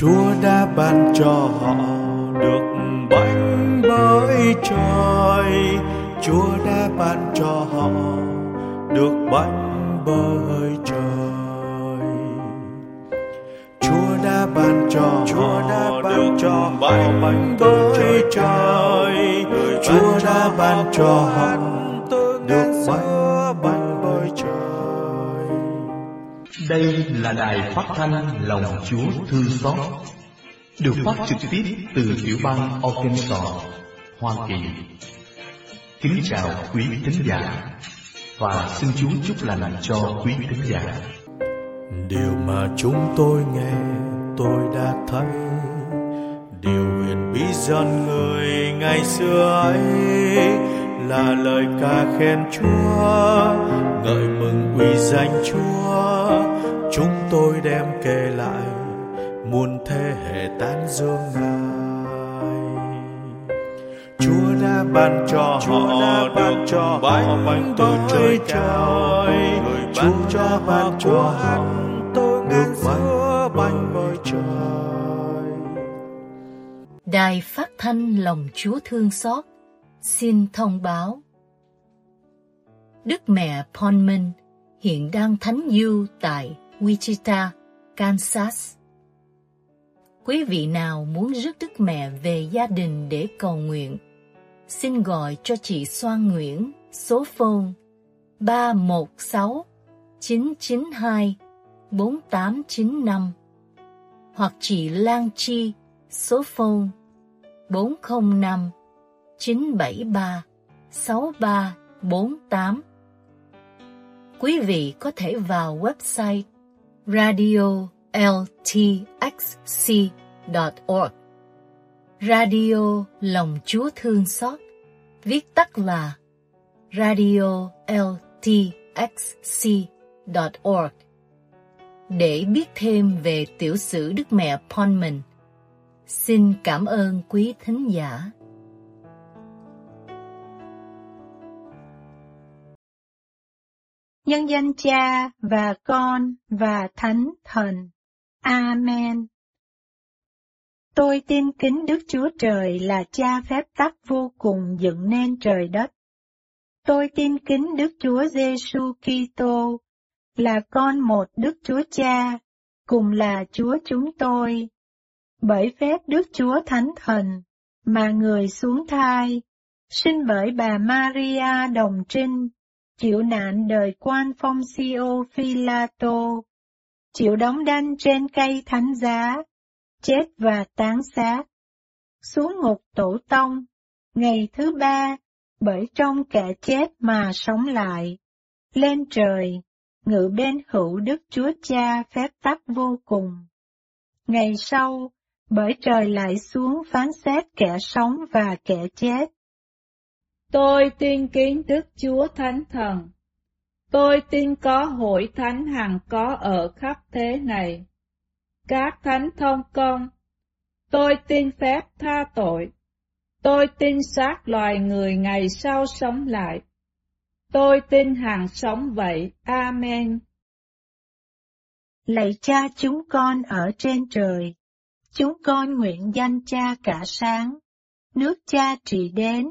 Chúa đã ban cho họ được bánh bởi trời. Chúa đã ban cho họ được bánh bởi trời. Chúa đã ban cho Chúa đã ban cho bánh bánh bởi trời. Chúa đã ban cho họ Đây là đài phát thanh lòng Chúa thương xót, được phát trực tiếp từ tiểu bang Arkansas, Hoa Kỳ. Kính chào quý thính giả và xin Chúa chúc lành cho quý thính giả. Điều mà chúng tôi nghe tôi đã thấy Điều huyền bí dân người ngày xưa ấy Là lời ca khen Chúa Ngợi mừng uy danh Chúa Chúng tôi đem kể lại Muôn thế hệ tán dương Ngài. Chúa đã ban cho Chúa họ ban cho bánh bánh từ trời cao Chúa cho ban cho họ được bánh bánh bởi trời. Đài phát thanh lòng Chúa thương xót xin thông báo. Đức mẹ Ponman hiện đang thánh du tại Wichita, Kansas. Quý vị nào muốn rước Đức Mẹ về gia đình để cầu nguyện, xin gọi cho chị Soan Nguyễn số phone 316 992 4895 hoặc chị Lan Chi số phone 405 973 6348. Quý vị có thể vào website radio.ltxc.org. Radio Lòng Chúa Thương Xót viết tắt là radio.ltxc.org. để biết thêm về tiểu sử Đức Mẹ Ponman. Xin cảm ơn quý thính giả. Nhân danh Cha và Con và Thánh Thần. Amen. Tôi tin kính Đức Chúa Trời là Cha phép tắc vô cùng dựng nên trời đất. Tôi tin kính Đức Chúa Giêsu Kitô là con một Đức Chúa Cha, cùng là Chúa chúng tôi. Bởi phép Đức Chúa Thánh Thần, mà người xuống thai, sinh bởi bà Maria Đồng Trinh, chịu nạn đời quan phong Poncio Philato, chịu đóng đanh trên cây thánh giá, chết và tán xác, xuống ngục tổ tông, ngày thứ ba, bởi trong kẻ chết mà sống lại, lên trời, ngự bên hữu Đức Chúa Cha phép tắc vô cùng. Ngày sau, bởi trời lại xuống phán xét kẻ sống và kẻ chết. Tôi tin kính Đức Chúa Thánh Thần. Tôi tin có hội thánh hằng có ở khắp thế này. Các thánh thông công. Tôi tin phép tha tội. Tôi tin xác loài người ngày sau sống lại. Tôi tin hàng sống vậy. Amen. Lạy cha chúng con ở trên trời, chúng con nguyện danh cha cả sáng, nước cha trị đến,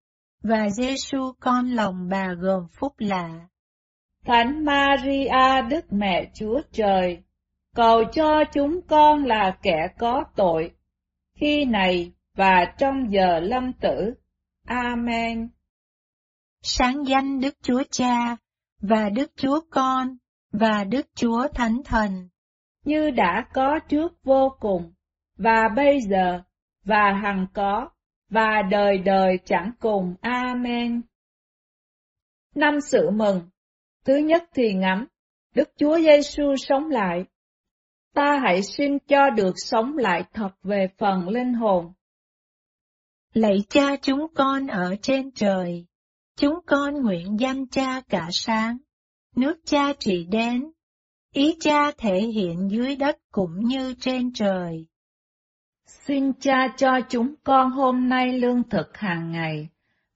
và Giêsu con lòng bà gồm phúc lạ. Thánh Maria Đức Mẹ Chúa Trời, cầu cho chúng con là kẻ có tội, khi này và trong giờ lâm tử. Amen. Sáng danh Đức Chúa Cha và Đức Chúa Con và Đức Chúa Thánh Thần, như đã có trước vô cùng, và bây giờ, và hằng có, và đời đời chẳng cùng. Amen. Năm sự mừng Thứ nhất thì ngắm, Đức Chúa Giêsu sống lại. Ta hãy xin cho được sống lại thật về phần linh hồn. Lạy cha chúng con ở trên trời, chúng con nguyện danh cha cả sáng, nước cha trị đến, ý cha thể hiện dưới đất cũng như trên trời. Xin cha cho chúng con hôm nay lương thực hàng ngày,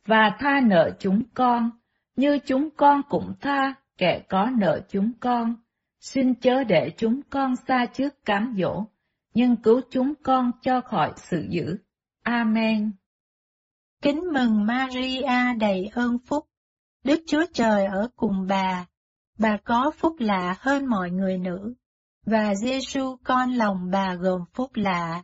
và tha nợ chúng con, như chúng con cũng tha kẻ có nợ chúng con. Xin chớ để chúng con xa trước cám dỗ, nhưng cứu chúng con cho khỏi sự dữ. Amen. Kính mừng Maria đầy ơn phúc, Đức Chúa Trời ở cùng bà, bà có phúc lạ hơn mọi người nữ, và Giêsu con lòng bà gồm phúc lạ.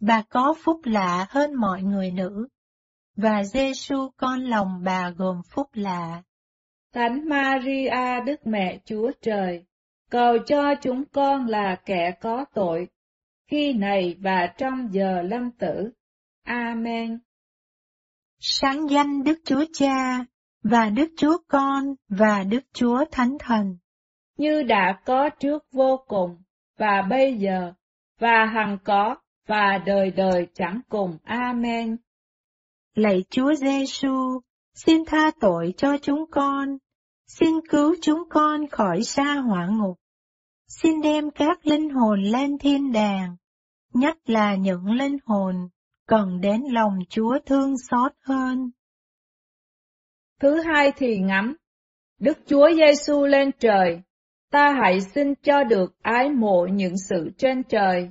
Bà có phúc lạ hơn mọi người nữ. Và Giêsu con lòng bà gồm phúc lạ. Thánh Maria Đức Mẹ Chúa Trời, cầu cho chúng con là kẻ có tội, khi này và trong giờ lâm tử. Amen. Sáng danh Đức Chúa Cha, và Đức Chúa Con, và Đức Chúa Thánh Thần. Như đã có trước vô cùng, và bây giờ, và hằng có, và đời đời chẳng cùng. Amen. Lạy Chúa Giêsu, xin tha tội cho chúng con, xin cứu chúng con khỏi xa hỏa ngục, xin đem các linh hồn lên thiên đàng, nhất là những linh hồn cần đến lòng Chúa thương xót hơn. Thứ hai thì ngắm, Đức Chúa Giêsu lên trời, ta hãy xin cho được ái mộ những sự trên trời.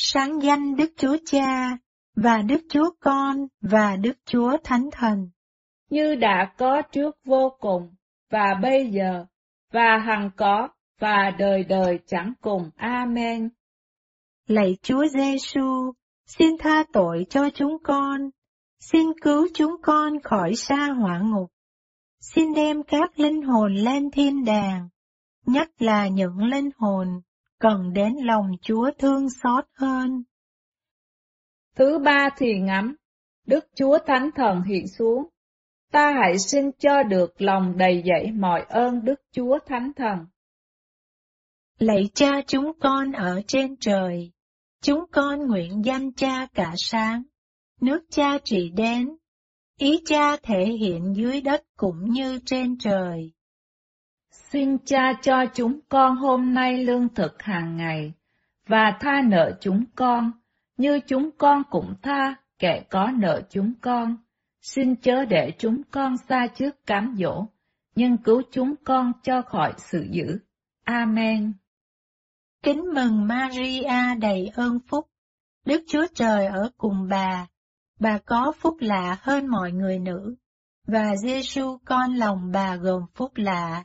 Sáng danh Đức Chúa Cha, và Đức Chúa Con, và Đức Chúa Thánh Thần. Như đã có trước vô cùng, và bây giờ, và hằng có, và đời đời chẳng cùng. Amen. Lạy Chúa Giêsu, xin tha tội cho chúng con, xin cứu chúng con khỏi xa hỏa ngục, xin đem các linh hồn lên thiên đàng, nhất là những linh hồn cần đến lòng Chúa thương xót hơn. Thứ ba thì ngắm, Đức Chúa Thánh Thần hiện xuống. Ta hãy xin cho được lòng đầy dẫy mọi ơn Đức Chúa Thánh Thần. Lạy cha chúng con ở trên trời, chúng con nguyện danh cha cả sáng, nước cha trị đến, ý cha thể hiện dưới đất cũng như trên trời. Xin cha cho chúng con hôm nay lương thực hàng ngày, và tha nợ chúng con, như chúng con cũng tha kẻ có nợ chúng con. Xin chớ để chúng con xa trước cám dỗ, nhưng cứu chúng con cho khỏi sự dữ. Amen. Kính mừng Maria đầy ơn phúc, Đức Chúa Trời ở cùng bà, bà có phúc lạ hơn mọi người nữ, và Giêsu con lòng bà gồm phúc lạ.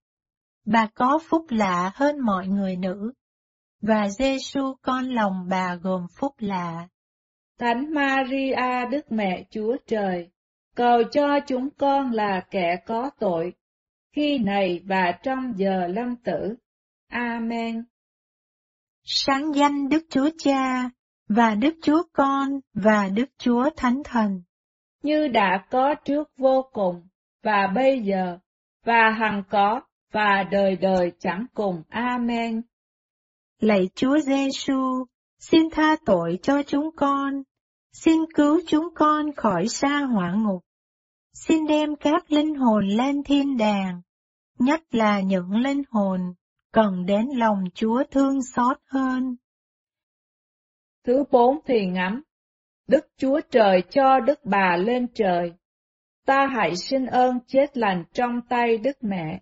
Bà có phúc lạ hơn mọi người nữ, và Giêsu con lòng bà gồm phúc lạ. Thánh Maria Đức Mẹ Chúa Trời, cầu cho chúng con là kẻ có tội, khi này và trong giờ lâm tử. Amen. Sáng danh Đức Chúa Cha, và Đức Chúa Con, và Đức Chúa Thánh Thần. Như đã có trước vô cùng, và bây giờ, và hằng có, và đời đời chẳng cùng. Amen. Lạy Chúa Giêsu, xin tha tội cho chúng con, xin cứu chúng con khỏi xa hỏa ngục, xin đem các linh hồn lên thiên đàng, nhất là những linh hồn cần đến lòng Chúa thương xót hơn. Thứ bốn thì ngắm, Đức Chúa Trời cho Đức Bà lên trời, ta hãy xin ơn chết lành trong tay Đức Mẹ.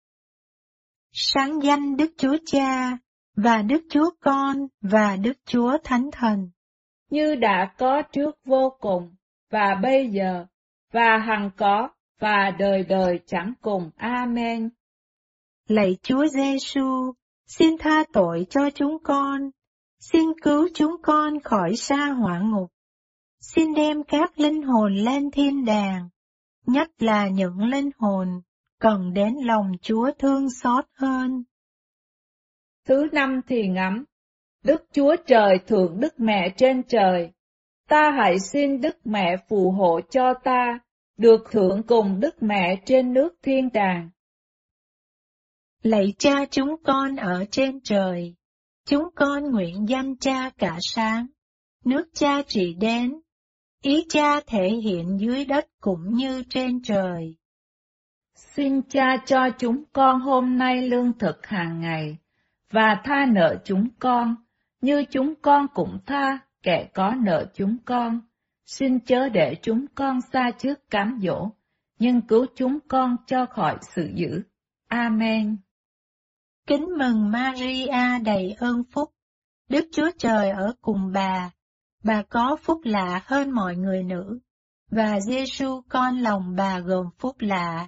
Sáng danh Đức Chúa Cha, và Đức Chúa Con, và Đức Chúa Thánh Thần. Như đã có trước vô cùng, và bây giờ, và hằng có, và đời đời chẳng cùng. Amen. Lạy Chúa Giêsu, xin tha tội cho chúng con, xin cứu chúng con khỏi xa hỏa ngục, xin đem các linh hồn lên thiên đàng, nhất là những linh hồn cần đến lòng Chúa thương xót hơn. Thứ năm thì ngắm, Đức Chúa Trời thượng Đức Mẹ trên trời, ta hãy xin Đức Mẹ phù hộ cho ta, được thượng cùng Đức Mẹ trên nước thiên đàng. Lạy cha chúng con ở trên trời, chúng con nguyện danh cha cả sáng, nước cha trị đến, ý cha thể hiện dưới đất cũng như trên trời. Xin cha cho chúng con hôm nay lương thực hàng ngày, và tha nợ chúng con, như chúng con cũng tha kẻ có nợ chúng con. Xin chớ để chúng con xa trước cám dỗ, nhưng cứu chúng con cho khỏi sự dữ. Amen. Kính mừng Maria đầy ơn phúc, Đức Chúa Trời ở cùng bà, bà có phúc lạ hơn mọi người nữ, và Giêsu con lòng bà gồm phúc lạ.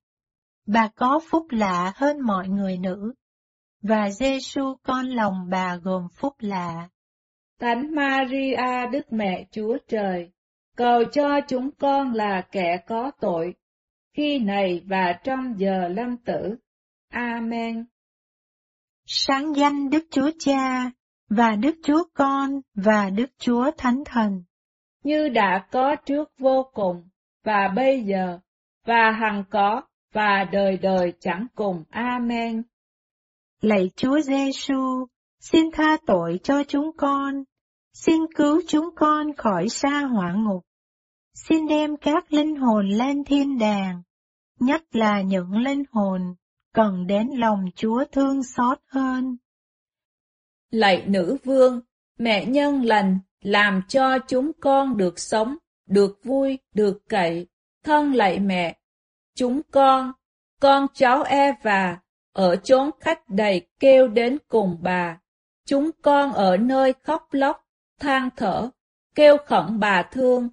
Bà có phúc lạ hơn mọi người nữ, và Giêsu con lòng bà gồm phúc lạ. Thánh Maria Đức Mẹ Chúa Trời, cầu cho chúng con là kẻ có tội, khi này và trong giờ lâm tử. Amen. Sáng danh Đức Chúa Cha, và Đức Chúa Con, và Đức Chúa Thánh Thần. Như đã có trước vô cùng, và bây giờ, và hằng có, và đời đời chẳng cùng. Amen. Lạy Chúa Giêsu, xin tha tội cho chúng con, xin cứu chúng con khỏi xa hỏa ngục, xin đem các linh hồn lên thiên đàng, nhất là những linh hồn cần đến lòng Chúa thương xót hơn. Lạy nữ vương, mẹ nhân lành, làm cho chúng con được sống, được vui, được cậy, thân lạy mẹ. Chúng con, con cháu Eva, ở chốn khách đầy kêu đến cùng bà. Chúng con ở nơi khóc lóc, than thở, kêu khẩn bà thương.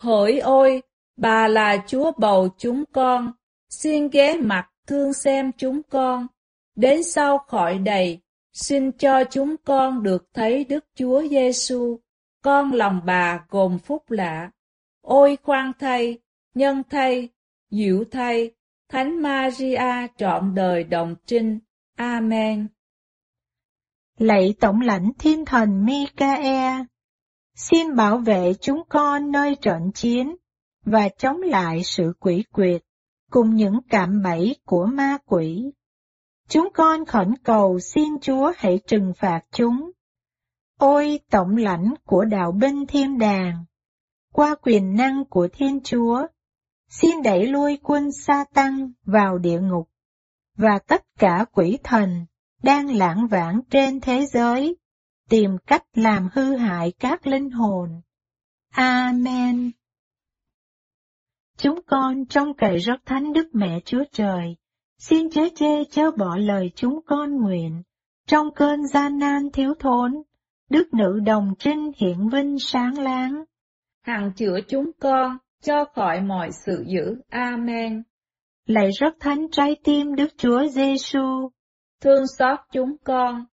Hỡi ôi, bà là Chúa bầu chúng con, xin ghé mặt thương xem chúng con. Đến sau khỏi đầy, xin cho chúng con được thấy Đức Chúa Giêsu, con lòng bà gồm phúc lạ. Ôi khoan thay, nhân thay, diệu thay, Thánh Maria trọn đời đồng trinh. Amen. Lạy Tổng lãnh Thiên Thần Micae, xin bảo vệ chúng con nơi trận chiến và chống lại sự quỷ quyệt cùng những cạm bẫy của ma quỷ. Chúng con khẩn cầu xin Chúa hãy trừng phạt chúng. Ôi tổng lãnh của đạo binh thiên đàng, qua quyền năng của Thiên Chúa, xin đẩy lui quân sa tăng vào địa ngục, và tất cả quỷ thần đang lãng vãng trên thế giới, tìm cách làm hư hại các linh hồn. Amen. Chúng con trong cậy rất thánh Đức Mẹ Chúa Trời, xin chớ chê chớ bỏ lời chúng con nguyện, trong cơn gian nan thiếu thốn, Đức Nữ Đồng Trinh hiện vinh sáng láng. Hằng chữa chúng con, cho khỏi mọi sự dữ. Amen. Lạy rất thánh trái tim Đức Chúa Giêsu, thương xót chúng con.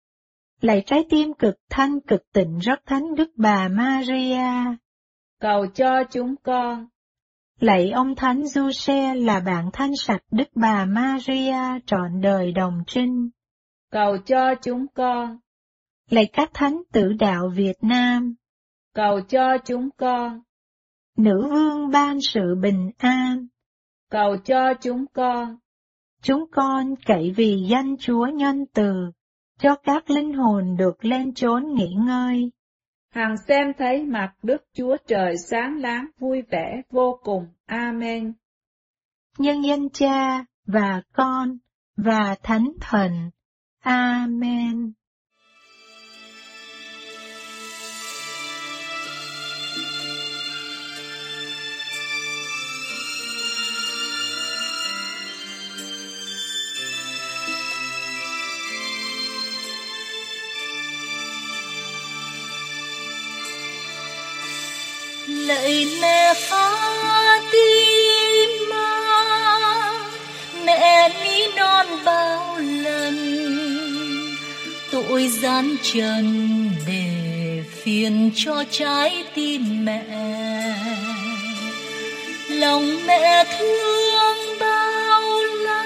Lạy trái tim cực thanh cực tịnh rất thánh Đức Bà Maria, cầu cho chúng con. Lạy ông Thánh Xe là bạn thanh sạch Đức Bà Maria trọn đời đồng trinh. Cầu cho chúng con. Lạy các thánh tử đạo Việt Nam. Cầu cho chúng con. Nữ vương ban sự bình an. Cầu cho chúng con. Chúng con cậy vì danh Chúa nhân từ, cho các linh hồn được lên chốn nghỉ ngơi hằng xem thấy mặt Đức Chúa Trời sáng láng vui vẻ vô cùng. Amen. Nhân danh Cha và Con và Thánh Thần. Amen. Lạy mẹ Fatima mẹ ní non bao lần, tội gian trần để phiền cho trái tim mẹ. Lòng mẹ thương bao la,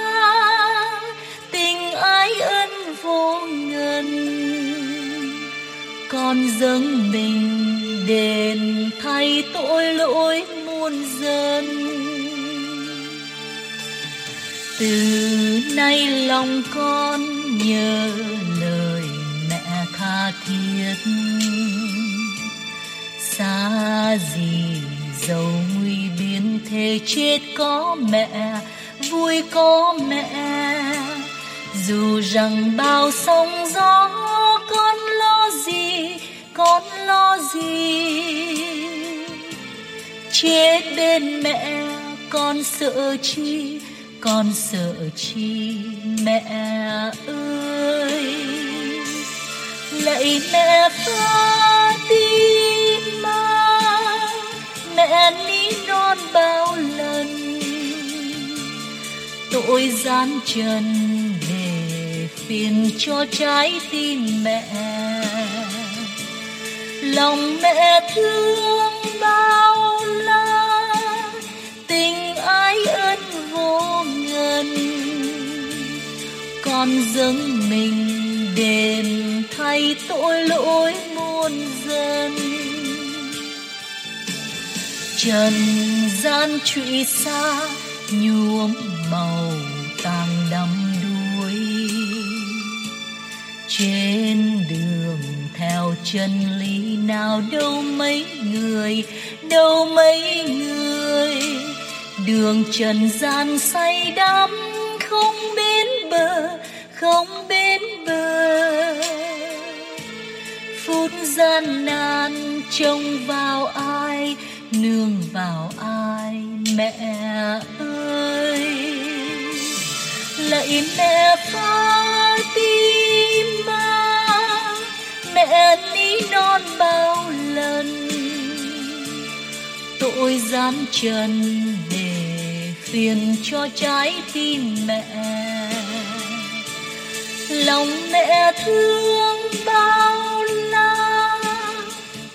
tình ái ân vô ngần. Con dâng mình đền thay tội lỗi muôn dân. Từ nay lòng con nhớ lời mẹ tha thiết. Xa gì dầu nguy biến thế chết có mẹ, vui có mẹ. Dù rằng bao sóng gió con lo gì? Chết bên mẹ con sợ chi? Con sợ chi mẹ ơi? Lạy mẹ Fatima, mẹ ní non bao lần? Tội gian trần để phiền cho trái tim mẹ lòng mẹ thương bao la, tình ái ân vô ngần. Con dâng mình đền thay tội lỗi muôn dân. Trần gian trụy xa, nhuốm màu tàn đắm đuối. Trên đường theo chân lý nào đâu mấy người, đâu mấy người. Đường trần gian say đắm không bên bờ, không bên bờ. Phút gian nan trông vào ai, nương vào ai mẹ ơi. Lạy mẹ Fatima mẹ ní non bao lần. Tội gian trần để phiền cho trái tim mẹ. Lòng mẹ thương bao la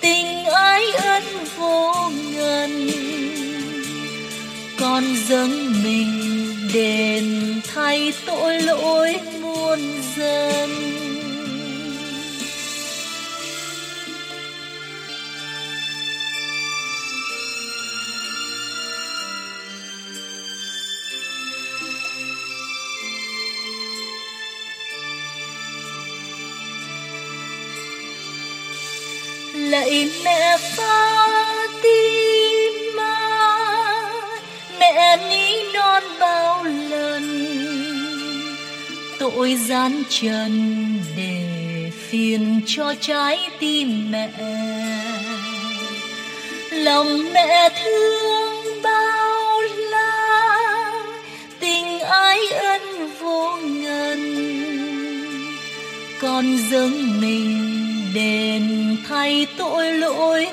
tình ái ân vô ngần. Con dâng mình đền thay tội lỗi muôn dân. Non bao lần. Tội gian trần để phiền cho trái tim mẹ. Lòng mẹ thương bao la, tình ái ân vô ngần. Con dâng mình đền thay tội lỗi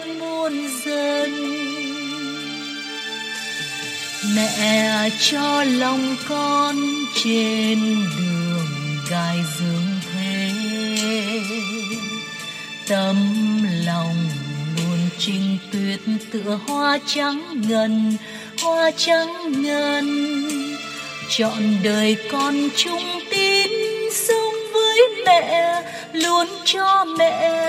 mẹ cho lòng con trên đường gai dương thế tâm lòng luôn trinh tuyệt tựa hoa trắng ngần, hoa trắng ngần. Chọn đời con chung tin sống với mẹ, luôn cho mẹ.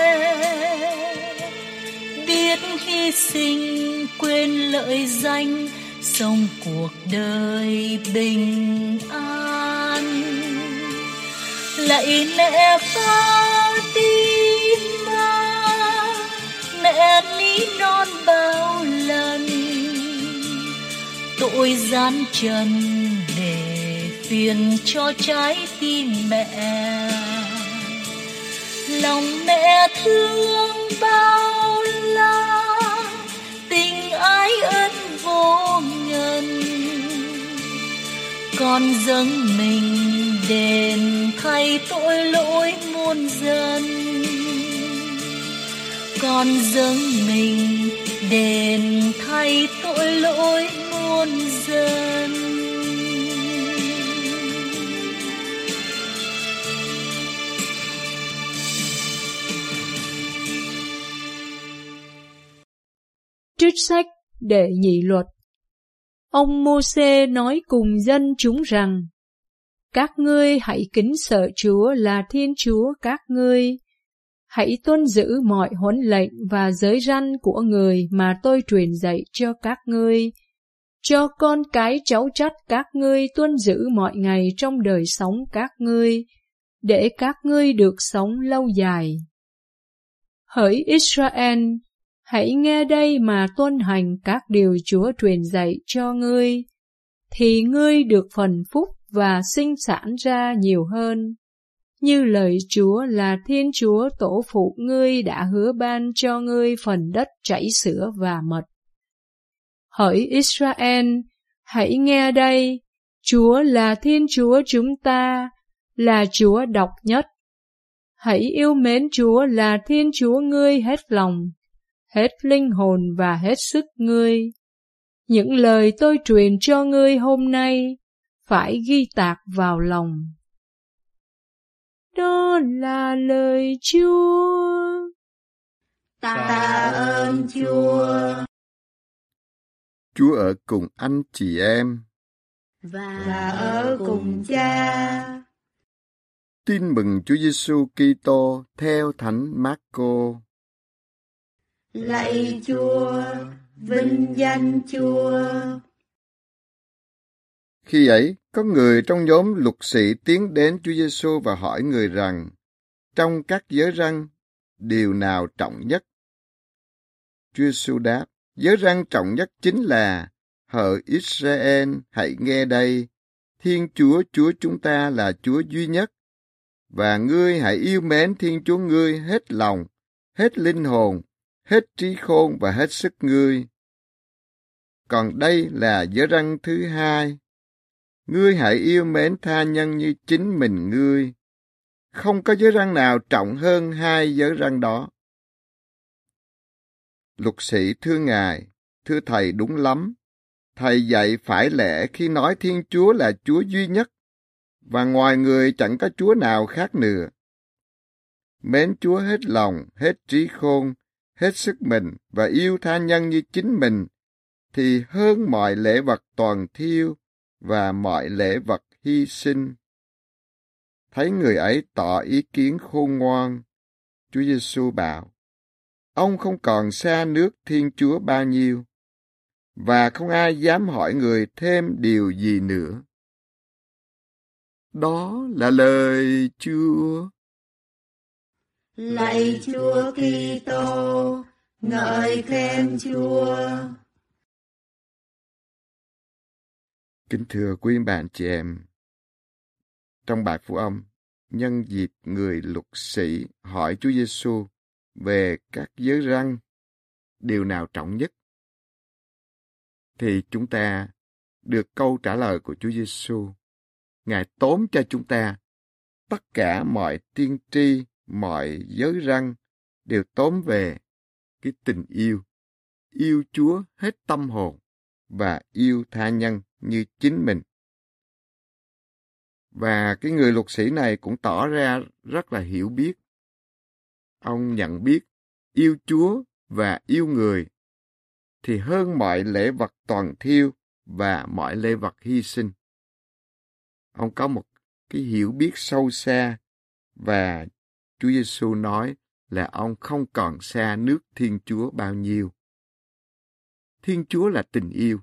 Biết hy sinh quên lợi danh sống cuộc đời bình an. Lạy mẹ Fatima mẹ lý non bao lần. Tội gian trần để phiền cho trái tim mẹ. Lòng mẹ thương bao con dâng mình đền thay tội lỗi muôn dân. Con dâng mình đền thay tội lỗi muôn dân. Trích sách để nhị luật Ông Môse nói cùng dân chúng rằng Các ngươi hãy kính sợ Chúa là Thiên Chúa các ngươi Hãy tuân giữ mọi huấn lệnh và giới răn của người mà tôi truyền dạy cho các ngươi, cho con cái cháu chắt các ngươi tuân giữ mọi ngày trong đời sống các ngươi, để các ngươi được sống lâu dài. Hỡi Israel, Hãy nghe đây mà tuân hành các điều Chúa truyền dạy cho ngươi, thì ngươi được phần phúc và sinh sản ra nhiều hơn. Như lời Chúa là Thiên Chúa tổ phụ ngươi đã hứa ban cho ngươi phần đất chảy sữa và mật. Hỡi Israel, hãy nghe đây, Chúa là Thiên Chúa chúng ta, là Chúa độc nhất. Hãy yêu mến Chúa là Thiên Chúa ngươi hết lòng, hết linh hồn và hết sức ngươi. Những lời tôi truyền cho ngươi hôm nay phải ghi tạc vào lòng. Đó là lời Chúa. Ta ơn Chúa. Chúa ở cùng anh chị em và ở cùng cha. Tin mừng Chúa Giêsu Kitô theo Thánh Marco. Lạy Chúa, vinh danh Chúa. Khi ấy, có người trong nhóm lục sĩ tiến đến Chúa Giêsu và hỏi người rằng, trong các giới răng, điều nào trọng nhất? Chúa Giêsu đáp, giới răng trọng nhất chính là, hỡi Israel, hãy nghe đây, Thiên Chúa Chúa chúng ta là Chúa duy nhất, và ngươi hãy yêu mến Thiên Chúa ngươi hết lòng, hết linh hồn, hết trí khôn và hết sức ngươi. Còn đây là giới răng thứ hai, Ngươi hãy yêu mến tha nhân như chính mình ngươi. Không có giới răng nào trọng hơn hai giới răng đó. Lục sĩ thưa Ngài, thưa Thầy đúng lắm. Thầy dạy phải lẽ khi nói Thiên Chúa là Chúa duy nhất, và ngoài người chẳng có Chúa nào khác nữa. Mến Chúa hết lòng, hết trí khôn, hết sức mình và yêu tha nhân như chính mình, thì hơn mọi lễ vật toàn thiêu và mọi lễ vật hy sinh. Thấy người ấy tỏ ý kiến khôn ngoan, Chúa Giêsu bảo, ông không còn xa nước Thiên Chúa bao nhiêu, và không ai dám hỏi người thêm điều gì nữa. Đó là lời Chúa. Lạy Chúa Kitô, ngợi khen Chúa. Kính thưa quý bạn chị em, trong bài phụ âm, nhân dịp người lục sĩ hỏi Chúa Giêsu về các giới răng, điều nào trọng nhất, thì chúng ta được câu trả lời của Chúa Giêsu. Ngài tốn cho chúng ta tất cả mọi tiên tri, mọi giới răng đều tóm về cái tình yêu, yêu Chúa hết tâm hồn và yêu tha nhân như chính mình. Và cái người luật sĩ này cũng tỏ ra rất là hiểu biết. Ông nhận biết yêu Chúa và yêu người thì hơn mọi lễ vật toàn thiêu và mọi lễ vật hy sinh. Ông có một cái hiểu biết sâu xa và Chúa Giêsu nói là ông không còn xa nước Thiên Chúa bao nhiêu. Thiên Chúa là tình yêu.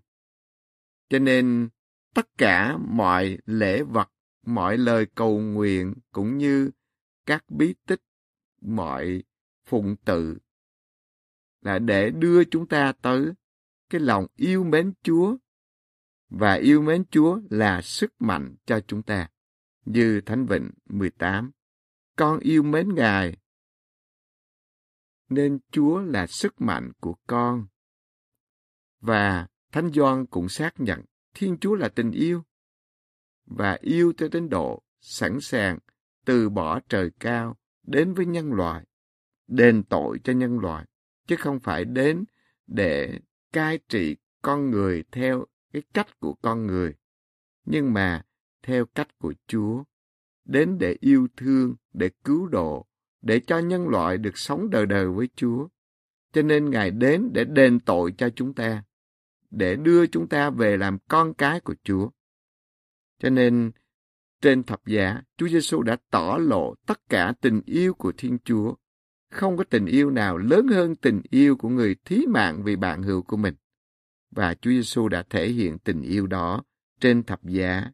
Cho nên tất cả mọi lễ vật, mọi lời cầu nguyện cũng như các bí tích, mọi phụng tự là để đưa chúng ta tới cái lòng yêu mến Chúa và yêu mến Chúa là sức mạnh cho chúng ta. Như Thánh Vịnh 18, con yêu mến Ngài. Nên Chúa là sức mạnh của con. Và Thánh Doan cũng xác nhận Thiên Chúa là tình yêu. Và yêu tới đến độ sẵn sàng từ bỏ trời cao đến với nhân loại, đền tội cho nhân loại, chứ không phải đến để cai trị con người theo cái cách của con người, nhưng mà theo cách của Chúa, đến để yêu thương, để cứu độ, để cho nhân loại được sống đời đời với Chúa. Cho nên Ngài đến để đền tội cho chúng ta để đưa chúng ta về làm con cái của Chúa. Cho nên, trên thập giá, Chúa Giêsu đã tỏ lộ tất cả tình yêu của Thiên Chúa. Không có tình yêu nào lớn hơn tình yêu của người thí mạng vì bạn hữu của mình. Và Chúa Giêsu đã thể hiện tình yêu đó trên thập giá.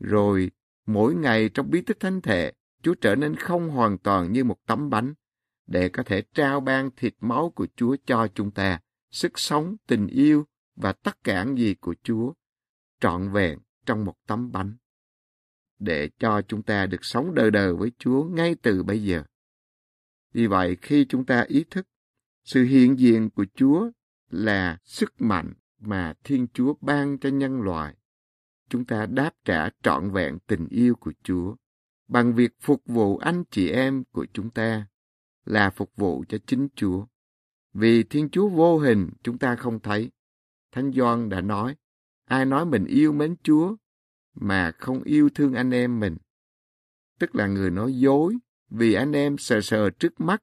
Rồi, mỗi ngày trong bí tích thánh thể, Chúa trở nên không hoàn toàn như một tấm bánh, để có thể trao ban thịt máu của Chúa cho chúng ta, sức sống, tình yêu và tất cả những gì của Chúa trọn vẹn trong một tấm bánh để cho chúng ta được sống đời đời với Chúa ngay từ bây giờ. Vì vậy, khi chúng ta ý thức sự hiện diện của Chúa là sức mạnh mà Thiên Chúa ban cho nhân loại, chúng ta đáp trả trọn vẹn tình yêu của Chúa bằng việc phục vụ anh chị em của chúng ta là phục vụ cho chính Chúa. Vì Thiên Chúa vô hình chúng ta không thấy. Thánh Doan đã nói, ai nói mình yêu mến Chúa mà không yêu thương anh em mình, tức là người nói dối, vì anh em sờ sờ trước mắt,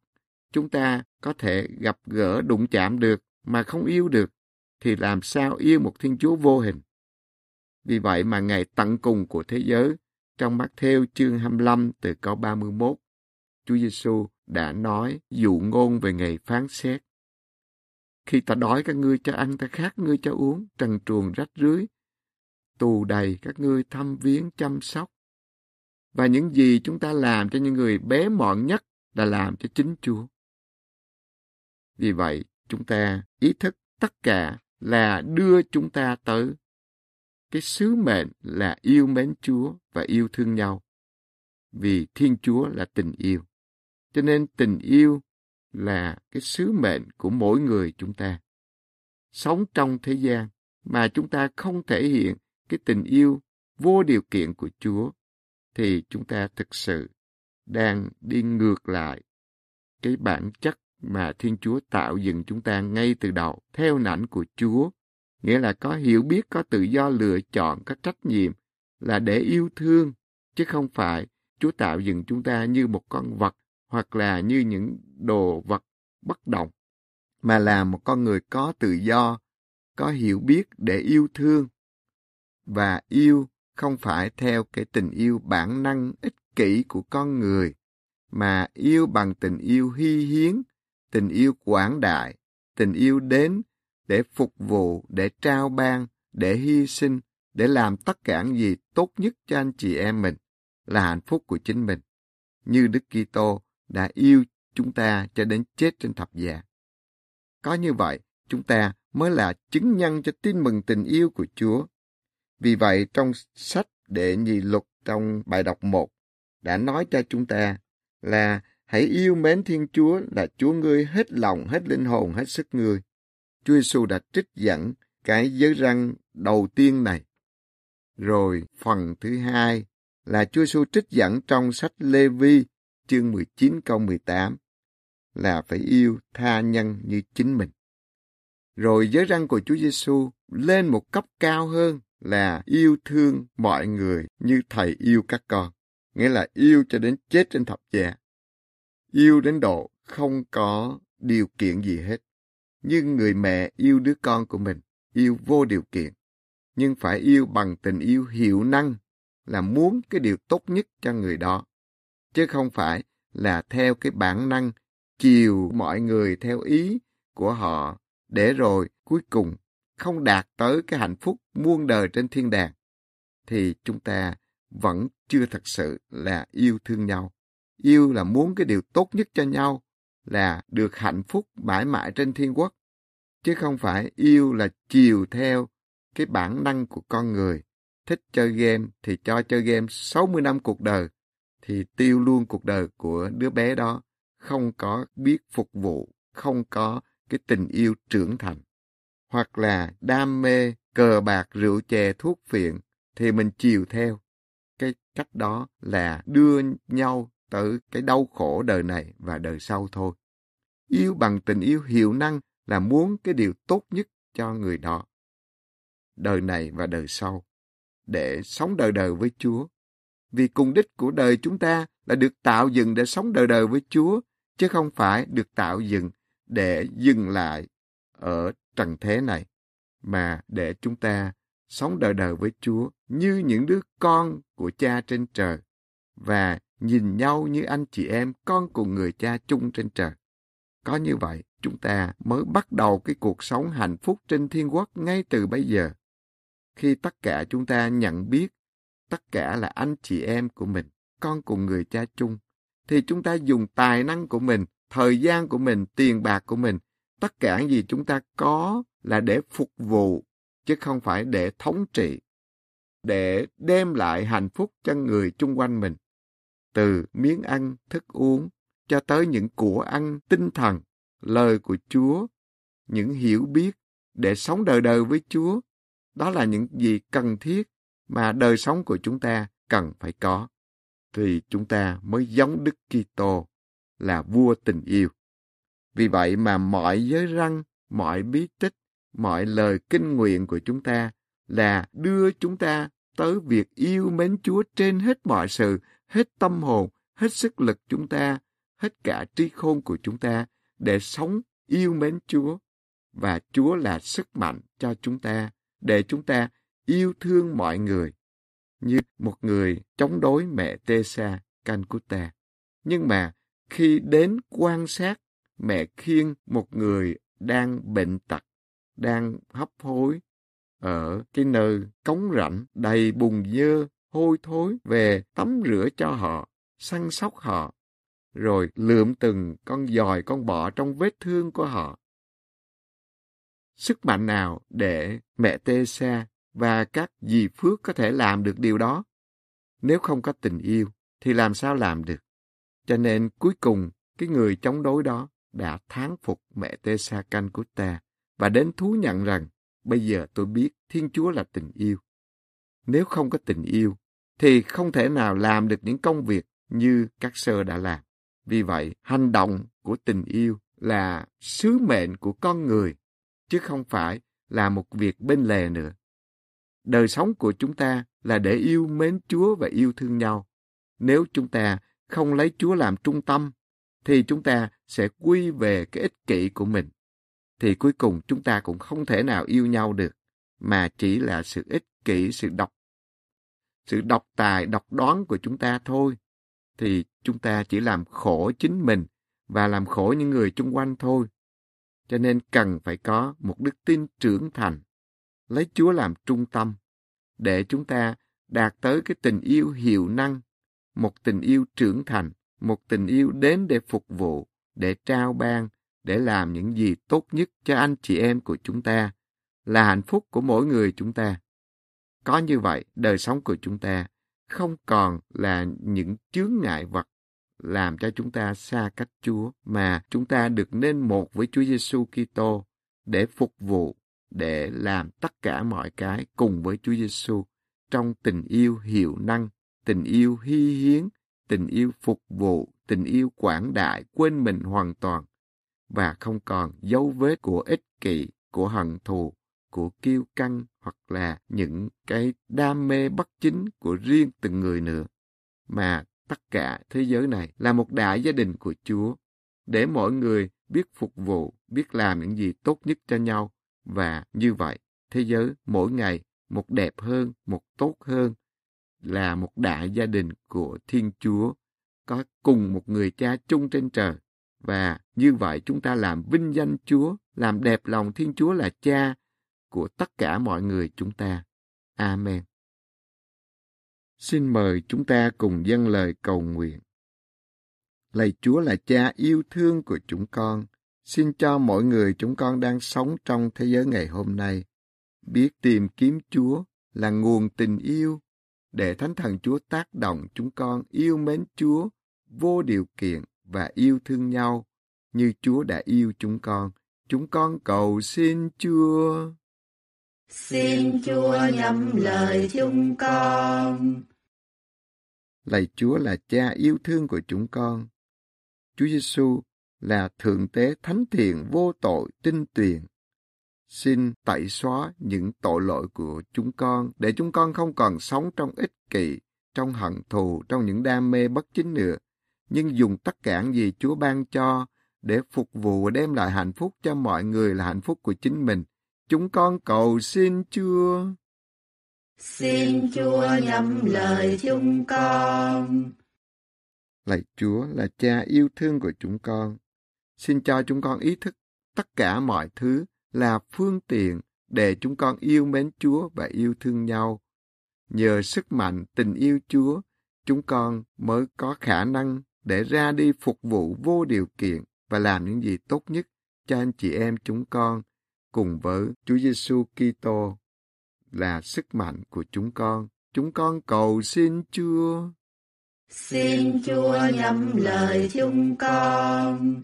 chúng ta có thể gặp gỡ đụng chạm được mà không yêu được, thì làm sao yêu một Thiên Chúa vô hình? Vì vậy mà ngày tận cùng của thế giới, trong mắt theo chương 25 từ câu 31, Chúa Giêsu đã nói dụ ngôn về ngày phán xét. Khi ta đói các ngươi cho ăn, ta khát ngươi cho uống, trần truồng rách rưới, tù đầy các ngươi thăm viếng chăm sóc. Và những gì chúng ta làm cho những người bé mọn nhất là làm cho chính Chúa. Vì vậy, chúng ta ý thức tất cả là đưa chúng ta tới cái sứ mệnh là yêu mến Chúa và yêu thương nhau. Vì Thiên Chúa là tình yêu. Cho nên tình yêu là cái sứ mệnh của mỗi người chúng ta. Sống trong thế gian mà chúng ta không thể hiện cái tình yêu vô điều kiện của Chúa thì chúng ta thực sự đang đi ngược lại cái bản chất mà Thiên Chúa tạo dựng chúng ta ngay từ đầu theo nảnh của Chúa, nghĩa là có hiểu biết, có tự do lựa chọn, có trách nhiệm là để yêu thương, chứ không phải Chúa tạo dựng chúng ta như một con vật hoặc là như những đồ vật bất động, mà là một con người có tự do, có hiểu biết để yêu thương. Và yêu không phải theo cái tình yêu bản năng ích kỷ của con người, mà yêu bằng tình yêu hy hiến, tình yêu quảng đại, tình yêu đến để phục vụ, để trao ban, để hy sinh, để làm tất cả những gì tốt nhất cho anh chị em mình, là hạnh phúc của chính mình. Như Đức Kitô đã yêu chúng ta cho đến chết trên thập giá. Có như vậy, chúng ta mới là chứng nhân cho tin mừng tình yêu của Chúa. Vì vậy, trong sách Đệ Nhị Luật trong bài đọc 1 đã nói cho chúng ta là hãy yêu mến Thiên Chúa là Chúa ngươi hết lòng, hết linh hồn, hết sức ngươi. Chúa Giêsu đã trích dẫn cái giới răng đầu tiên này. Rồi phần thứ hai là Chúa Giêsu trích dẫn trong sách Lê Vi chương 19 câu 18 là phải yêu tha nhân như chính mình. Rồi giới răng của Chúa Giêsu lên một cấp cao hơn là yêu thương mọi người như thầy yêu các con, nghĩa là yêu cho đến chết trên thập giá. Yêu đến độ không có điều kiện gì hết nhưng người mẹ yêu đứa con của mình, yêu vô điều kiện, nhưng phải yêu bằng tình yêu hiệu năng là muốn cái điều tốt nhất cho người đó. Chứ không phải là theo cái bản năng chiều mọi người theo ý của họ để rồi cuối cùng không đạt tới cái hạnh phúc muôn đời trên thiên đàng thì chúng ta vẫn chưa thật sự là yêu thương nhau. Yêu là muốn cái điều tốt nhất cho nhau, là được hạnh phúc mãi mãi trên thiên quốc. Chứ không phải yêu là chiều theo cái bản năng của con người. Thích chơi game thì cho chơi game 60 năm cuộc đời, thì tiêu luôn cuộc đời của đứa bé đó, không có biết phục vụ, không có cái tình yêu trưởng thành. Hoặc là đam mê, cờ bạc, rượu chè, thuốc phiện, thì mình chiều theo. Cái cách đó là đưa nhau tới cái đau khổ đời này và đời sau thôi. Yêu bằng tình yêu hiệu năng là muốn cái điều tốt nhất cho người đó. Đời này và đời sau. Để sống đời đời với Chúa vì cùng đích của đời chúng ta là được tạo dựng để sống đời đời với Chúa, chứ không phải được tạo dựng để dừng lại ở trần thế này, mà để chúng ta sống đời đời với Chúa như những đứa con của cha trên trời và nhìn nhau như anh chị em con cùng người cha chung trên trời. Có như vậy, chúng ta mới bắt đầu cái cuộc sống hạnh phúc trên thiên quốc ngay từ bây giờ. Khi tất cả chúng ta nhận biết tất cả là anh chị em của mình, con cùng người cha chung, thì chúng ta dùng tài năng của mình thời gian của mình, tiền bạc của mình, tất cả gì chúng ta có là để phục vụ, chứ không phải để thống trị, để đem lại hạnh phúc cho người chung quanh mình. Từ miếng ăn, thức uống, cho tới những của ăn tinh thần, lời của Chúa, những hiểu biết để sống đời đời với Chúa. Đó là những gì cần thiết mà đời sống của chúng ta cần phải có. Thì chúng ta mới giống Đức Kitô là vua tình yêu. Vì vậy mà mọi giới răng, mọi bí tích, mọi lời kinh nguyện của chúng ta là đưa chúng ta tới việc yêu mến Chúa trên hết mọi sự, hết tâm hồn, hết sức lực chúng ta, hết cả trí khôn của chúng ta để sống yêu mến Chúa. Và Chúa là sức mạnh cho chúng ta, để chúng ta yêu thương mọi người, như một người chống đối mẹ Tesa Cancuta Nhưng mà khi đến quan sát mẹ khiêng một người đang bệnh tật, đang hấp hối ở cái nơi cống rãnh đầy bùn dơ, hôi thối về tắm rửa cho họ, săn sóc họ, rồi lượm từng con giòi, con bọ trong vết thương của họ. Sức mạnh nào để mẹ Tê Sa và các dì Phước có thể làm được điều đó? Nếu không có tình yêu, thì làm sao làm được? Cho nên cuối cùng, cái người chống đối đó đã thán phục mẹ Teresa canh của ta và đến thú nhận rằng bây giờ tôi biết Thiên Chúa là tình yêu. Nếu không có tình yêu, thì không thể nào làm được những công việc như các sơ đã làm. Vì vậy, hành động của tình yêu là sứ mệnh của con người, chứ không phải là một việc bên lề nữa. Đời sống của chúng ta là để yêu mến Chúa và yêu thương nhau. Nếu chúng ta không lấy Chúa làm trung tâm, thì chúng ta sẽ quy về cái ích kỷ của mình. Thì cuối cùng chúng ta cũng không thể nào yêu nhau được, mà chỉ là sự ích kỷ, sự độc, sự độc tài, độc đoán của chúng ta thôi. Thì chúng ta chỉ làm khổ chính mình và làm khổ những người chung quanh thôi. Cho nên cần phải có một đức tin trưởng thành, lấy Chúa làm trung tâm, để chúng ta đạt tới cái tình yêu hiệu năng, một tình yêu trưởng thành, một tình yêu đến để phục vụ, để trao ban, để làm những gì tốt nhất cho anh chị em của chúng ta, là hạnh phúc của mỗi người chúng ta. Có như vậy, đời sống của chúng ta không còn là những chướng ngại vật làm cho chúng ta xa cách Chúa, mà chúng ta được nên một với Chúa Giêsu Kitô để phục vụ, để làm tất cả mọi cái cùng với Chúa Giêsu trong tình yêu hiệu năng, tình yêu hy hiến, tình yêu phục vụ, tình yêu quảng đại, quên mình hoàn toàn và không còn dấu vết của ích kỷ, của hận thù, của kiêu căng hoặc là những cái đam mê bất chính của riêng từng người nữa, mà tất cả thế giới này là một đại gia đình của Chúa, để mọi người biết phục vụ, biết làm những gì tốt nhất cho nhau, và như vậy, thế giới mỗi ngày một đẹp hơn, một tốt hơn, là một đại gia đình của Thiên Chúa, có cùng một người cha chung trên trời. Và như vậy chúng ta làm vinh danh Chúa, làm đẹp lòng Thiên Chúa là cha của tất cả mọi người chúng ta. Amen. Xin mời chúng ta cùng dâng lời cầu nguyện. Lạy Chúa là cha yêu thương của chúng con, xin cho mọi người chúng con đang sống trong thế giới ngày hôm nay biết tìm kiếm Chúa là nguồn tình yêu để Thánh Thần Chúa tác động chúng con yêu mến Chúa vô điều kiện và yêu thương nhau như Chúa đã yêu chúng con. Chúng con cầu xin Chúa. Xin Chúa nhắm lời chúng con. Lạy Chúa là cha yêu thương của chúng con. Chúa Giêsu là thượng tế thánh thiện vô tội tinh tuyền xin tẩy xóa những tội lỗi của chúng con để chúng con không còn sống trong ích kỷ, trong hận thù, trong những đam mê bất chính nữa, nhưng dùng tất cả những gì Chúa ban cho để phục vụ và đem lại hạnh phúc cho mọi người là hạnh phúc của chính mình. Chúng con cầu xin Chúa. Xin Chúa nhắm lời chúng con. Lạy Chúa là cha yêu thương của chúng con. Xin cho chúng con ý thức tất cả mọi thứ là phương tiện để chúng con yêu mến Chúa và yêu thương nhau. Nhờ sức mạnh tình yêu Chúa, chúng con mới có khả năng để ra đi phục vụ vô điều kiện và làm những gì tốt nhất cho anh chị em chúng con cùng với Chúa Giêsu Kitô là sức mạnh của chúng con. Chúng con cầu xin Chúa. Xin Chúa nhắm lời chúng con.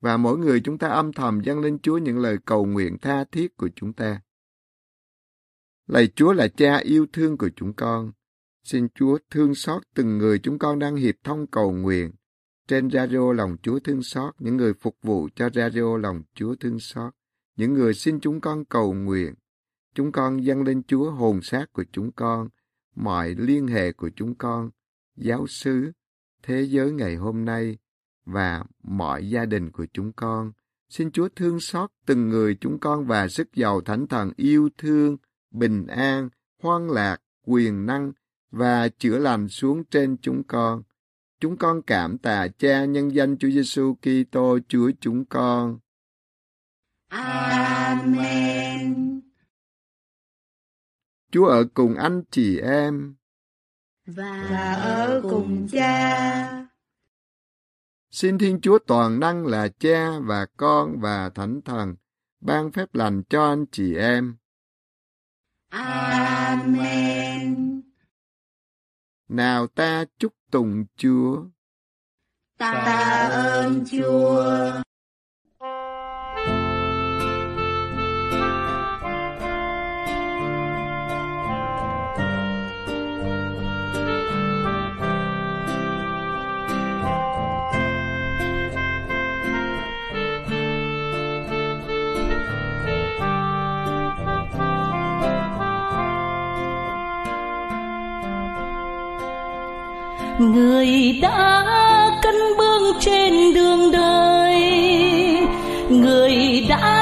Và mỗi người chúng ta âm thầm dâng lên Chúa những lời cầu nguyện tha thiết của chúng ta. Lạy Chúa là cha yêu thương của chúng con. Xin Chúa thương xót từng người chúng con đang hiệp thông cầu nguyện. Trên radio lòng Chúa thương xót, những người phục vụ cho radio lòng Chúa thương xót, những người xin chúng con cầu nguyện. Chúng con dâng lên Chúa hồn xác của chúng con, mọi liên hệ của chúng con, giáo xứ, thế giới ngày hôm nay và mọi gia đình của chúng con. Xin Chúa thương xót từng người chúng con và sức giàu thánh thần yêu thương, bình an, hoan lạc, quyền năng và chữa lành xuống trên chúng con. Chúng con cảm tạ Cha nhân danh Chúa Giêsu Kitô Chúa chúng con. Amen. Chúa ở cùng anh chị em và, và ở cùng cha. Xin Thiên Chúa toàn năng là Cha và Con và Thánh Thần ban phép lành cho anh chị em. Amen. Nào ta chúc tùng Chúa. Ta ơn Chúa. Người đã cân bước trên đường đời. Người đã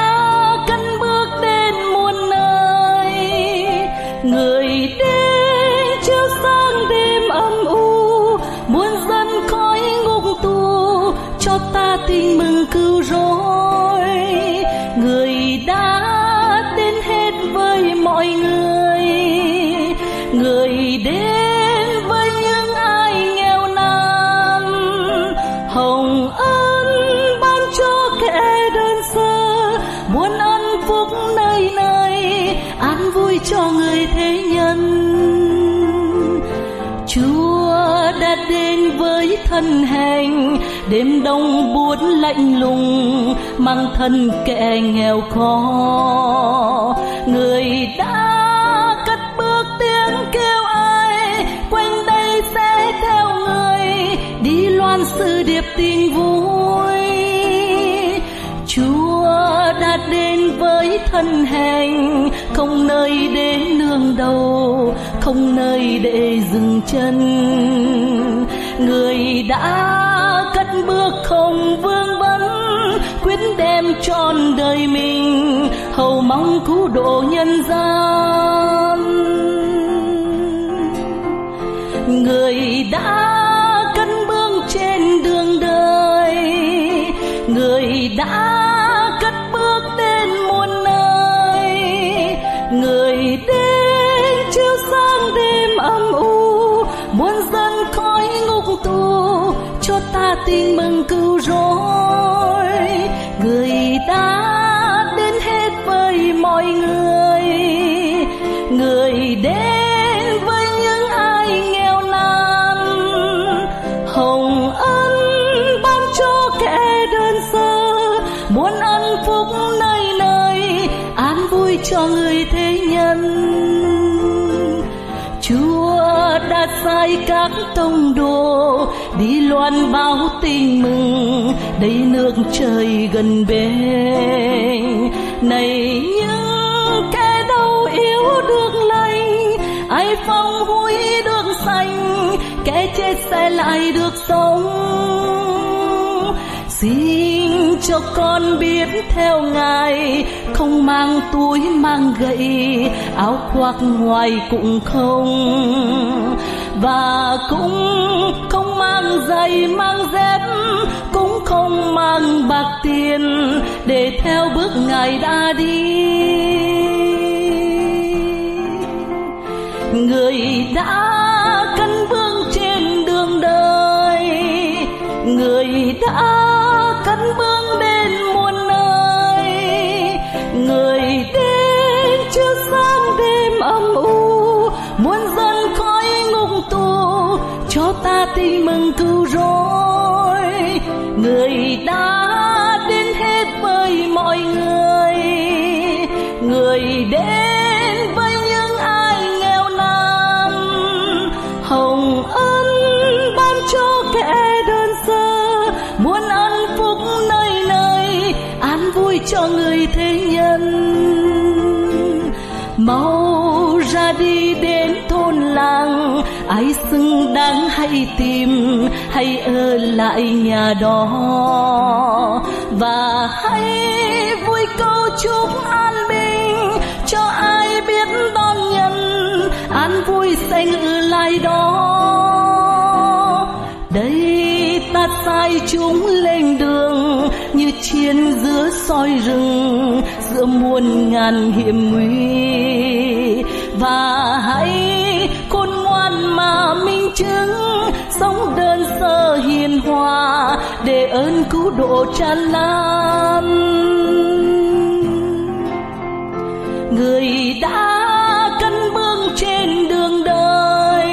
đã đến với thân hành. Đêm đông buốt lạnh lùng, mang thân kẻ nghèo khó. Người đã cất bước tiếng kêu ai, quanh đây sẽ theo người, đi loan sự điệp tin vui. Chúa đã đến với thân hành, không nơi đến nương đầu không nơi để dừng chân. Người đã cất bước không vương vấn, quyết đem trọn đời mình hầu mong cứu độ nhân gian. Người đã tin mừng cứu rỗi. Người ta đến hết với mọi người. Người đến với những ai nghèo nàn. Hồng ân ban cho kẻ đơn sơ. Muốn ân phúc nơi nơi, an vui cho người thế nhân. Chúa đã sai các tông đồ, đi loan báo tin mừng đây nước trời gần bên này những kẻ đau yếu được lành ai phong vui được xanh kẻ chết sẽ lại được sống. Xin cho con biết theo ngài, không mang túi mang gậy, áo khoác ngoài cũng không và cũng không mang giày, mang dép, cũng không mang bạc tiền để theo bước ngài đã đi. Người đã cân bước trên đường đời, người đã cân bước tin mừng cứu rỗi. Người đã đến hết với mọi người. Người đến với những ai nghèo nàn. Hồng ân ban cho kẻ đơn sơ. Muốn ăn phúc nơi nơi, an vui cho người thế nhân. Mau ra đi đến thôn làng ai xứng đáng hay tìm hay ở lại nhà đó. Và hãy vui câu chúc an bình cho ai biết đón nhận an vui sẽ ngự lại đó. Đây ta sai chúng lên đường như chiến giữa soi rừng giữa muôn ngàn hiểm nguy. Và hãy sống đơn sơ hiền hòa, để ơn cứu độ tràn lan. Người đã cân bước trên đường đời,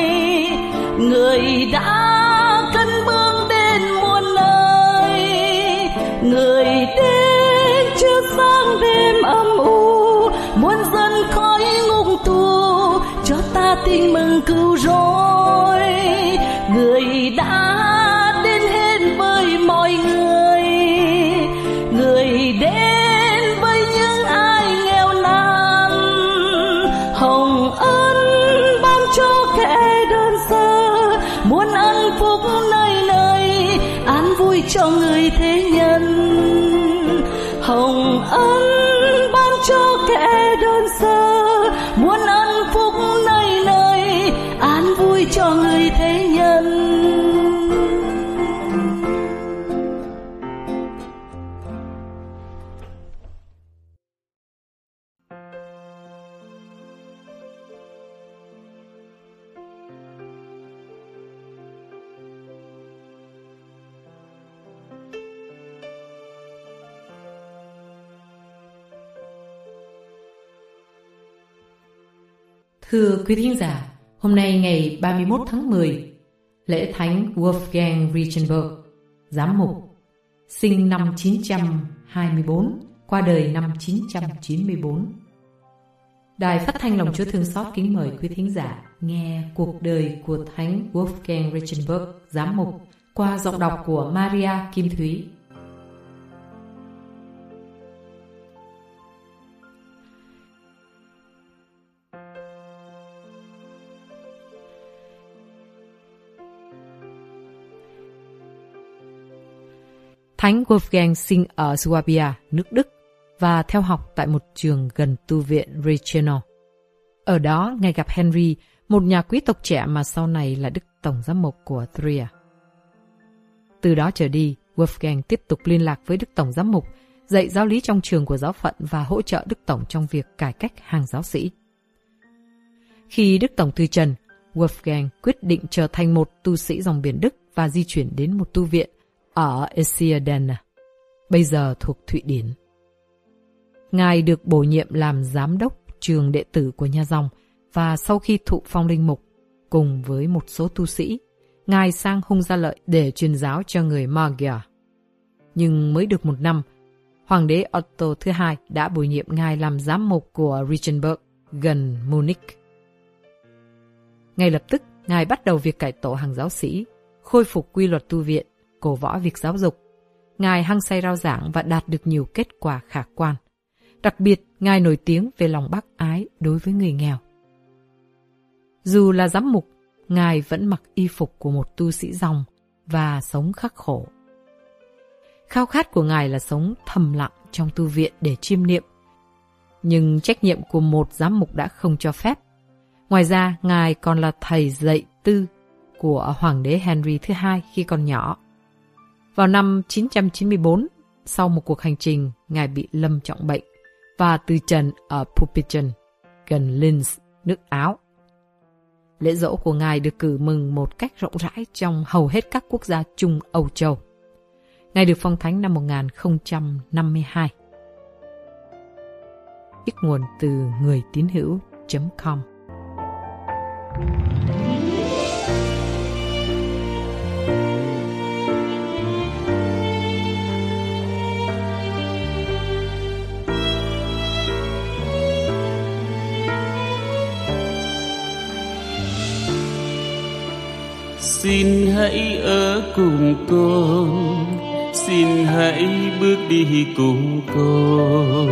người đã cân bước đến muôn nơi. Người đến chưa sáng đêm âm u, muôn dân khói ngục tù cho ta tin mừng cứu rỗi. Thưa quý thính giả, hôm nay ngày 31 tháng 10, lễ thánh Wolfgang Richenberg, giám mục, sinh năm 924, qua đời năm 994. Đài phát thanh lòng Chúa Thương Xót kính mời quý thính giả nghe cuộc đời của Thánh Wolfgang Richenberg, giám mục, qua giọng đọc của Maria Kim Thúy. Thánh Wolfgang sinh ở Swabia, nước Đức và theo học tại một trường gần tu viện Reichenau. Ở đó, Ngài gặp Henry, một nhà quý tộc trẻ mà sau này là Đức Tổng Giám mục của Trier. Từ đó trở đi, Wolfgang tiếp tục liên lạc với Đức Tổng Giám mục, dạy giáo lý trong trường của giáo phận và hỗ trợ Đức Tổng trong việc cải cách hàng giáo sĩ. Khi Đức Tổng từ trần, Wolfgang quyết định trở thành một tu sĩ dòng biển Đức và di chuyển đến một tu viện ở Esiaden, bây giờ thuộc Thụy Điển. Ngài được bổ nhiệm làm giám đốc trường đệ tử của nhà dòng và sau khi thụ phong linh mục cùng với một số tu sĩ, Ngài sang hung gia lợi để truyền giáo cho người Magyar. Nhưng mới được một năm, Hoàng đế Otto thứ hai đã bổ nhiệm Ngài làm giám mục của Reichenberg gần Munich. Ngay lập tức, Ngài bắt đầu việc cải tổ hàng giáo sĩ, khôi phục quy luật tu viện, cổ võ việc giáo dục. Ngài hăng say rao giảng và đạt được nhiều kết quả khả quan. Đặc biệt, Ngài nổi tiếng về lòng bác ái đối với người nghèo. Dù là giám mục, Ngài vẫn mặc y phục của một tu sĩ dòng và sống khắc khổ. Khao khát của Ngài là sống thầm lặng trong tu viện để chiêm niệm. Nhưng trách nhiệm của một giám mục đã không cho phép. Ngoài ra, Ngài còn là thầy dạy tư của Hoàng đế Henry thứ hai khi còn nhỏ. Vào năm 994, sau một cuộc hành trình, Ngài bị lâm trọng bệnh và từ trần ở Pupichen, gần Linz, nước Áo. Lễ dỗ của Ngài được cử mừng một cách rộng rãi trong hầu hết các quốc gia Trung Âu Châu. Ngài được phong thánh năm 1052. Ít nguồn từ người tín hữu.com xin hãy ở cùng con. Xin hãy bước đi cùng con.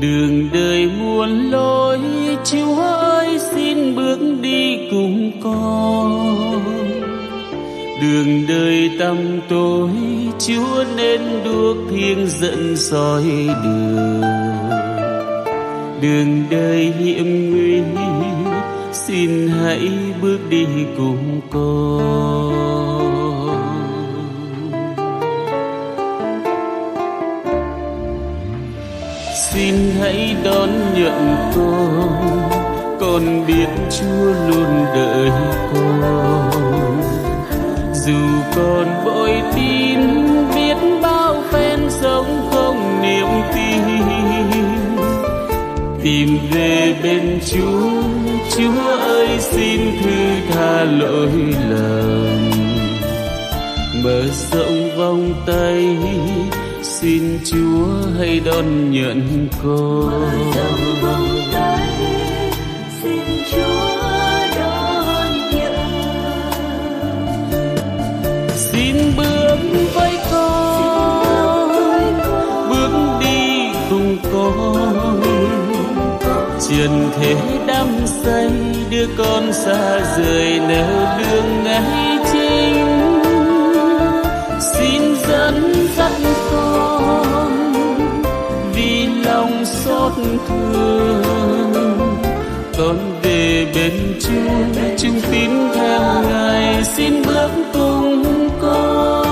Đường đời muôn lối, chúa ơi, xin bước đi cùng con. Đường đời tăm tối, chúa nên đuốc thiêng dẫn soi đường. Đường đời hiểm nguy xin hãy bước đi cùng con xin hãy đón nhận con con biết chúa luôn đợi con dù con bội tin, biết bao phen sống không niềm tin. Tìm về bên chúa chúa ơi xin thứ tha lỗi lầm. Mở rộng vòng tay xin chúa hãy đón nhận con. Xin bước với con bước đi cùng con. Trần thế đắm say đưa con xa rời nẻo đường ngay chính xin dẫn dắt con vì lòng xót thương. Con về bên chúa chung tín theo ngài, xin bước cùng con.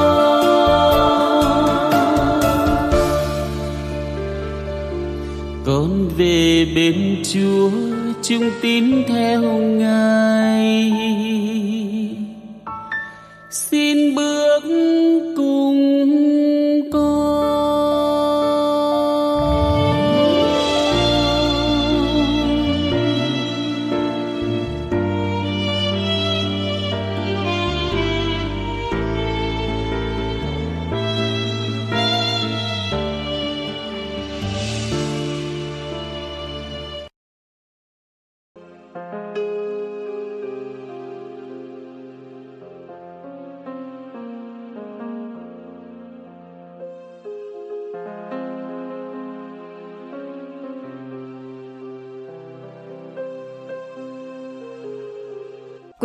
Con về bên chúa chung tín theo ngài.